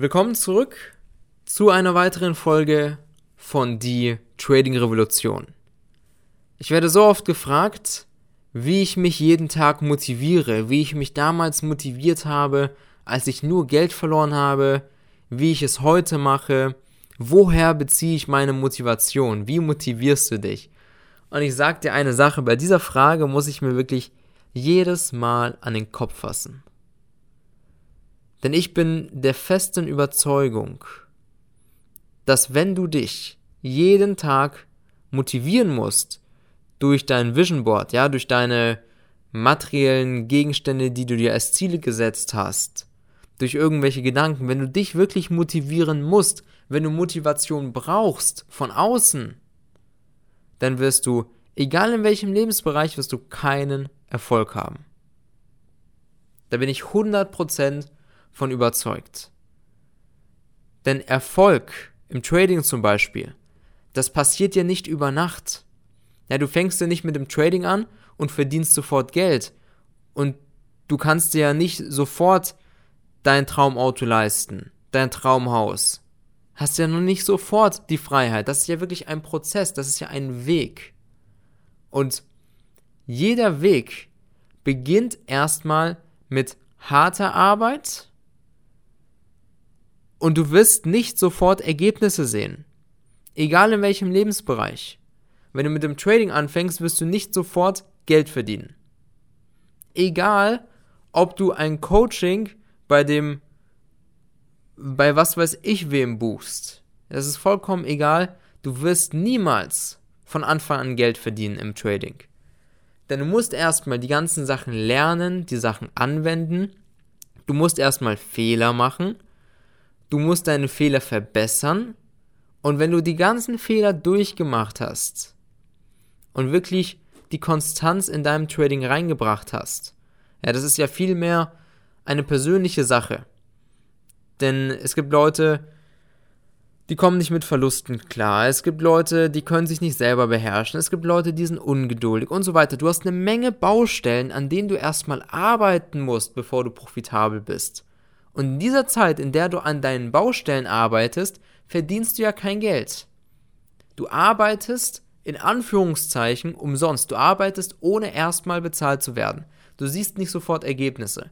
Willkommen zurück zu einer weiteren Folge von Die Trading Revolution. Ich werde so oft gefragt, wie ich mich jeden Tag motiviere, wie ich mich damals motiviert habe, als ich nur Geld verloren habe, wie ich es heute mache, woher beziehe ich meine Motivation, wie motivierst du dich? Und ich sage dir eine Sache, bei dieser Frage muss ich mir wirklich jedes Mal an den Kopf fassen. Denn ich bin der festen Überzeugung, dass wenn du dich jeden Tag motivieren musst durch dein Vision Board, ja, durch deine materiellen Gegenstände, die du dir als Ziele gesetzt hast, durch irgendwelche Gedanken, wenn du dich wirklich motivieren musst, wenn du Motivation brauchst von außen, dann wirst du, egal in welchem Lebensbereich, wirst du keinen Erfolg haben. Da bin ich 100% von überzeugt. Denn Erfolg im Trading zum Beispiel, das passiert ja nicht über Nacht. Ja, du fängst ja nicht mit dem Trading an und verdienst sofort Geld. Und du kannst dir ja nicht sofort dein Traumauto leisten, dein Traumhaus. Hast ja noch nicht sofort die Freiheit. Das ist ja wirklich ein Prozess, das ist ja ein Weg. Und jeder Weg beginnt erstmal mit harter Arbeit und du wirst nicht sofort Ergebnisse sehen. Egal in welchem Lebensbereich. Wenn du mit dem Trading anfängst, wirst du nicht sofort Geld verdienen. Egal, ob du ein Coaching bei dem, bei was weiß ich wem buchst. Das ist vollkommen egal. Du wirst niemals von Anfang an Geld verdienen im Trading. Denn du musst erstmal die ganzen Sachen lernen, die Sachen anwenden. Du musst erstmal Fehler machen du musst deine Fehler verbessern und wenn du die ganzen Fehler durchgemacht hast und wirklich die Konstanz in deinem Trading reingebracht hast, ja, das ist ja viel mehr eine persönliche Sache. Denn es gibt Leute, die kommen nicht mit Verlusten klar. Es gibt Leute, die können sich nicht selber beherrschen. Es gibt Leute, die sind ungeduldig und so weiter. Du hast eine Menge Baustellen, an denen du erstmal arbeiten musst, bevor du profitabel bist. Und in dieser Zeit, in der du an deinen Baustellen arbeitest, verdienst du ja kein Geld. Du arbeitest in Anführungszeichen umsonst. Du arbeitest ohne erstmal bezahlt zu werden. Du siehst nicht sofort Ergebnisse.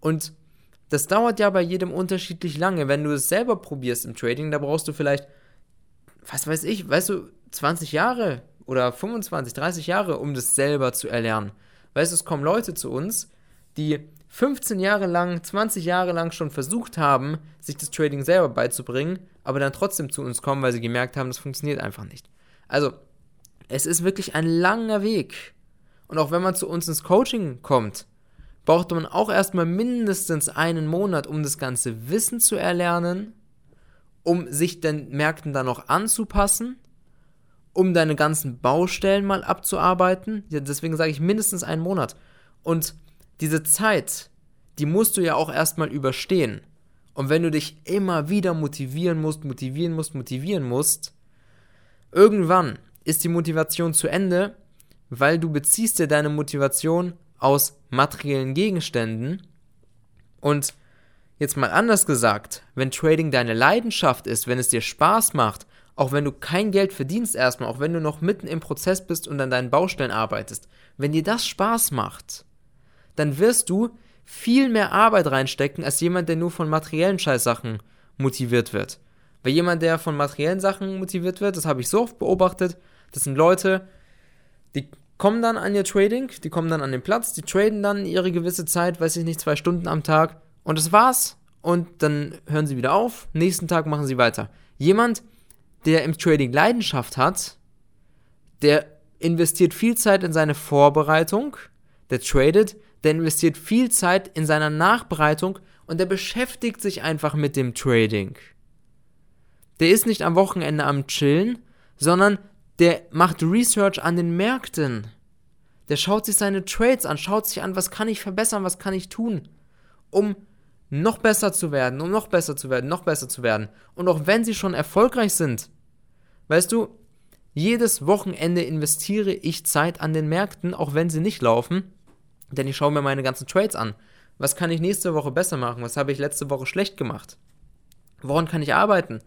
Und das dauert ja bei jedem unterschiedlich lange. Wenn du es selber probierst im Trading, da brauchst du vielleicht, was weiß ich, weißt du, 20 Jahre oder 25, 30 Jahre, um das selber zu erlernen. Weißt du, es kommen Leute zu uns, die 15 Jahre lang, 20 Jahre lang schon versucht haben, sich das Trading selber beizubringen, aber dann trotzdem zu uns kommen, weil sie gemerkt haben, das funktioniert einfach nicht. Also, es ist wirklich ein langer Weg. Und auch wenn man zu uns ins Coaching kommt, braucht man auch erstmal mindestens einen Monat, um das ganze Wissen zu erlernen, um sich den Märkten dann noch anzupassen, um deine ganzen Baustellen mal abzuarbeiten. Ja, deswegen sage ich mindestens einen Monat. Und diese Zeit, die musst du ja auch erstmal überstehen. Und wenn du dich immer wieder motivieren musst, motivieren musst, motivieren musst, irgendwann ist die Motivation zu Ende, weil du beziehst dir deine Motivation aus materiellen Gegenständen. Und jetzt mal anders gesagt, wenn Trading deine Leidenschaft ist, wenn es dir Spaß macht, auch wenn du kein Geld verdienst erstmal, auch wenn du noch mitten im Prozess bist und an deinen Baustellen arbeitest, wenn dir das Spaß macht, dann wirst du viel mehr Arbeit reinstecken als jemand, der nur von materiellen Scheißsachen motiviert wird. Weil jemand, der von materiellen Sachen motiviert wird, das habe ich so oft beobachtet, das sind Leute, die kommen dann an ihr Trading, die kommen dann an den Platz, die traden dann ihre gewisse Zeit, weiß ich nicht, zwei Stunden am Tag und das war's. Und dann hören sie wieder auf, nächsten Tag machen sie weiter. Jemand, der im Trading Leidenschaft hat, der investiert viel Zeit in seine Vorbereitung, der tradet, der investiert viel Zeit in seiner Nachbereitung und der beschäftigt sich einfach mit dem Trading. Der ist nicht am Wochenende am Chillen, sondern der macht Research an den Märkten. Der schaut sich seine Trades an, schaut sich an, was kann ich verbessern, was kann ich tun, um noch besser zu werden, um noch besser zu werden, noch besser zu werden. Und auch wenn sie schon erfolgreich sind, weißt du, jedes Wochenende investiere ich Zeit an den Märkten, auch wenn sie nicht laufen, denn ich schaue mir meine ganzen Trades an. Was kann ich nächste Woche besser machen? Was habe ich letzte Woche schlecht gemacht? Woran kann ich arbeiten?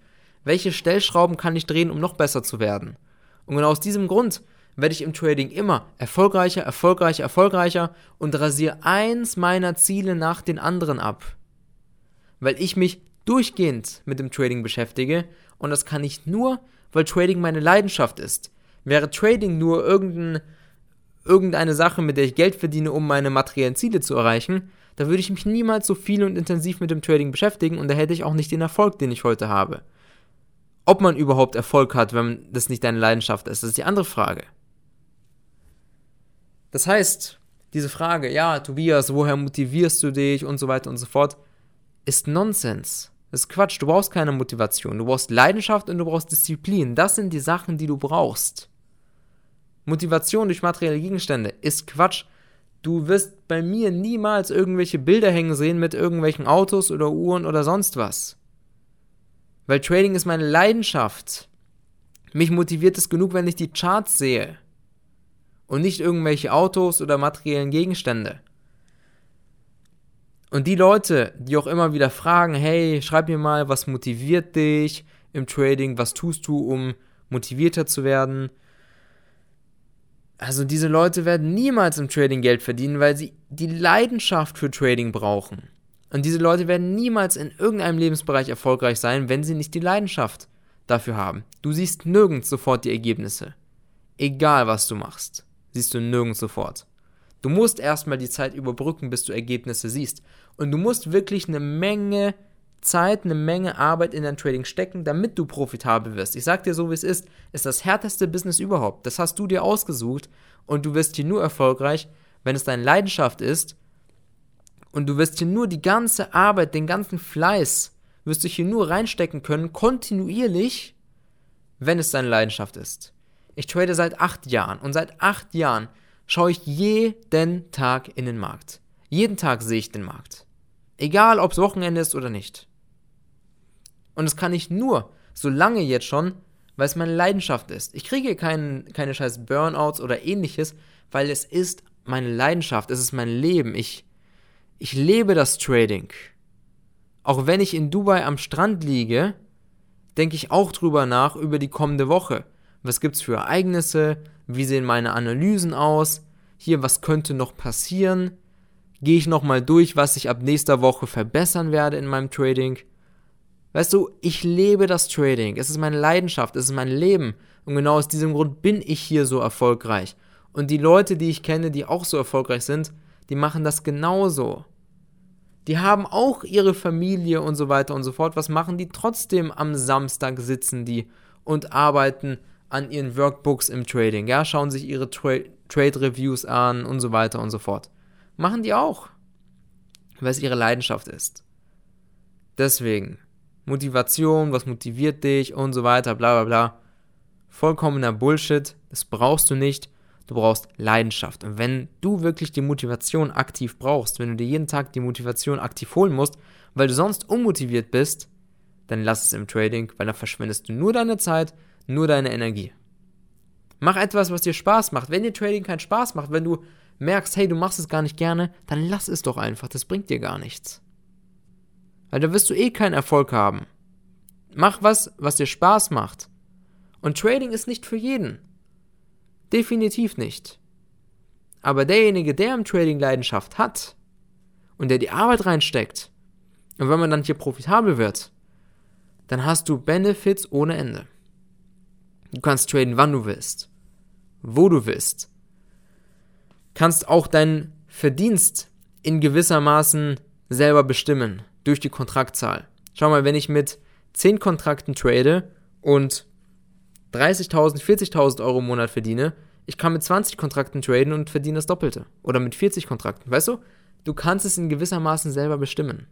Welche Stellschrauben kann ich drehen, um noch besser zu werden? Und genau aus diesem Grund werde ich im Trading immer erfolgreicher, erfolgreicher, erfolgreicher und rasiere eins meiner Ziele nach den anderen ab. Weil ich mich durchgehend mit dem Trading beschäftige und das kann ich nur, weil Trading meine Leidenschaft ist. Wäre Trading nur irgendein, irgendeine Sache, mit der ich Geld verdiene, um meine materiellen Ziele zu erreichen, da würde ich mich niemals so viel und intensiv mit dem Trading beschäftigen und da hätte ich auch nicht den Erfolg, den ich heute habe. Ob man überhaupt Erfolg hat, wenn das nicht deine Leidenschaft ist, das ist die andere Frage. Das heißt, diese Frage, ja, Tobias, woher motivierst du dich und so weiter und so fort, ist Nonsens. Das ist Quatsch. Du brauchst keine Motivation. Du brauchst Leidenschaft und du brauchst Disziplin. Das sind die Sachen, die du brauchst. Motivation durch materielle Gegenstände ist Quatsch. Du wirst bei mir niemals irgendwelche Bilder hängen sehen mit irgendwelchen Autos oder Uhren oder sonst was. Weil Trading ist meine Leidenschaft. Mich motiviert es genug, wenn ich die Charts sehe. Und nicht irgendwelche Autos oder materiellen Gegenstände. Und die Leute, die auch immer wieder fragen, hey, schreib mir mal, was motiviert dich im Trading, was tust du, um motivierter zu werden? Also diese Leute werden niemals im Trading Geld verdienen, weil sie die Leidenschaft für Trading brauchen. Und diese Leute werden niemals in irgendeinem Lebensbereich erfolgreich sein, wenn sie nicht die Leidenschaft dafür haben. Du siehst nirgends sofort die Ergebnisse. Egal was du machst, siehst du nirgends sofort. Du musst erstmal die Zeit überbrücken, bis du Ergebnisse siehst. Und du musst wirklich eine Menge Zeit, eine Menge Arbeit in dein Trading stecken, damit du profitabel wirst. Ich sag dir so, wie es ist, ist das härteste Business überhaupt. Das hast du dir ausgesucht und du wirst hier nur erfolgreich, wenn es deine Leidenschaft ist und du wirst hier nur die ganze Arbeit, den ganzen Fleiß, wirst du hier nur reinstecken können, kontinuierlich, wenn es deine Leidenschaft ist. Ich trade seit acht Jahren und seit acht Jahren schaue ich jeden Tag in den Markt. Jeden Tag sehe ich den Markt. Egal, ob es Wochenende ist oder nicht. Und das kann ich nur, so lange jetzt schon, weil es meine Leidenschaft ist. Ich kriege kein, keine scheiß Burnouts oder ähnliches, weil es ist meine Leidenschaft, es ist mein Leben. Ich ich lebe das Trading. Auch wenn ich in Dubai am Strand liege, denke ich auch drüber nach über die kommende Woche. Was gibt's für Ereignisse? Wie sehen meine Analysen aus? Hier, was könnte noch passieren? Gehe ich nochmal durch, was ich ab nächster Woche verbessern werde in meinem Trading? Weißt du, ich lebe das Trading. Es ist meine Leidenschaft, es ist mein Leben. Und genau aus diesem Grund bin ich hier so erfolgreich. Und die Leute, die ich kenne, die auch so erfolgreich sind, die machen das genauso. Die haben auch ihre Familie und so weiter und so fort. Was machen die? Trotzdem am Samstag sitzen die und arbeiten an ihren Workbooks im Trading. Ja, schauen sich ihre Tra Trade Reviews an und so weiter und so fort. Machen die auch, weil es ihre Leidenschaft ist. Deswegen, Motivation, was motiviert dich und so weiter, bla bla bla. Vollkommener Bullshit, das brauchst du nicht. Du brauchst Leidenschaft. Und wenn du wirklich die Motivation aktiv brauchst, wenn du dir jeden Tag die Motivation aktiv holen musst, weil du sonst unmotiviert bist, dann lass es im Trading, weil dann verschwendest du nur deine Zeit, nur deine Energie. Mach etwas, was dir Spaß macht. Wenn dir Trading keinen Spaß macht, wenn du merkst, hey, du machst es gar nicht gerne, dann lass es doch einfach. Das bringt dir gar nichts. Weil da wirst du eh keinen Erfolg haben. Mach was, was dir Spaß macht. Und Trading ist nicht für jeden. Definitiv nicht. Aber derjenige, der im Trading Leidenschaft hat und der die Arbeit reinsteckt, und wenn man dann hier profitabel wird, dann hast du Benefits ohne Ende. Du kannst traden, wann du willst, wo du willst. Kannst auch deinen Verdienst in gewissermaßen selber bestimmen durch die Kontraktzahl. Schau mal, wenn ich mit 10 Kontrakten trade und 30.000, 40.000 Euro im Monat verdiene, ich kann mit 20 Kontrakten traden und verdiene das Doppelte. Oder mit 40 Kontrakten. Weißt du? Du kannst es in gewissermaßen selber bestimmen.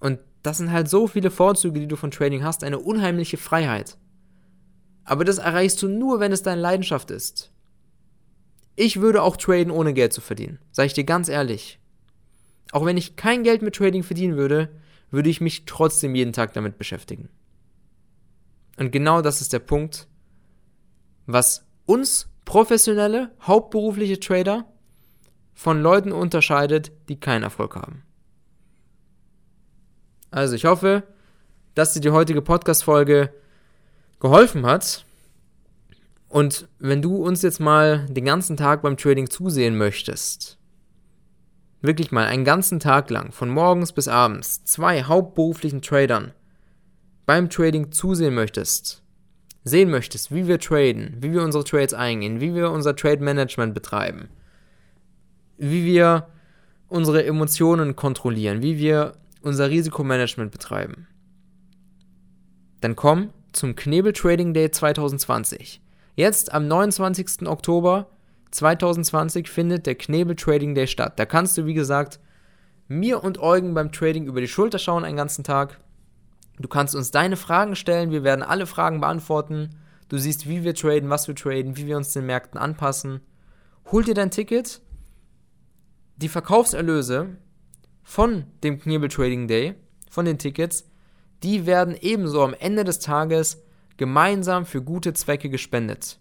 Und das sind halt so viele Vorzüge, die du von Trading hast, eine unheimliche Freiheit. Aber das erreichst du nur, wenn es deine Leidenschaft ist. Ich würde auch traden, ohne Geld zu verdienen. Sag ich dir ganz ehrlich. Auch wenn ich kein Geld mit Trading verdienen würde, würde ich mich trotzdem jeden Tag damit beschäftigen. Und genau das ist der Punkt, was uns professionelle, hauptberufliche Trader von Leuten unterscheidet, die keinen Erfolg haben. Also ich hoffe, dass dir die heutige Podcast-Folge geholfen hat. Und wenn du uns jetzt mal den ganzen Tag beim Trading zusehen möchtest, wirklich mal einen ganzen Tag lang, von morgens bis abends, zwei hauptberuflichen Tradern beim Trading zusehen möchtest, sehen möchtest, wie wir traden, wie wir unsere Trades eingehen, wie wir unser Trade Management betreiben, wie wir unsere Emotionen kontrollieren, wie wir unser Risikomanagement betreiben, dann komm zum Knebel Trading Day 2020. Jetzt am 29. Oktober 2020 findet der Knebel Trading Day statt. Da kannst du, wie gesagt, mir und Eugen beim Trading über die Schulter schauen einen ganzen Tag. Du kannst uns deine Fragen stellen, wir werden alle Fragen beantworten. Du siehst, wie wir traden, was wir traden, wie wir uns den Märkten anpassen. Hol dir dein Ticket. Die Verkaufserlöse von dem Knebel Trading Day, von den Tickets, die werden ebenso am Ende des Tages gemeinsam für gute Zwecke gespendet.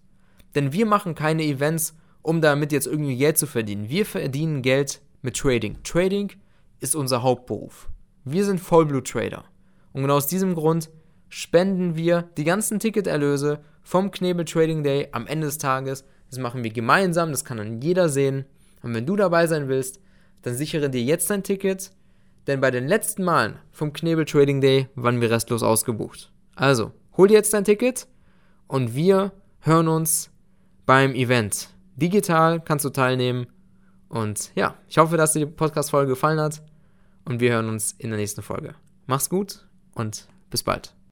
Denn wir machen keine Events, um damit jetzt irgendwie Geld zu verdienen. Wir verdienen Geld mit Trading. Trading ist unser Hauptberuf. Wir sind Vollblut-Trader. Und genau aus diesem Grund spenden wir die ganzen Ticketerlöse vom Knebel Trading Day am Ende des Tages. Das machen wir gemeinsam, das kann dann jeder sehen. Und wenn du dabei sein willst, dann sichere dir jetzt dein Ticket, denn bei den letzten Malen vom Knebel Trading Day waren wir restlos ausgebucht. Also, hol dir jetzt dein Ticket und wir hören uns beim Event. Digital kannst du teilnehmen. Und ja, ich hoffe, dass dir die Podcast-Folge gefallen hat und wir hören uns in der nächsten Folge. Mach's gut und bis bald.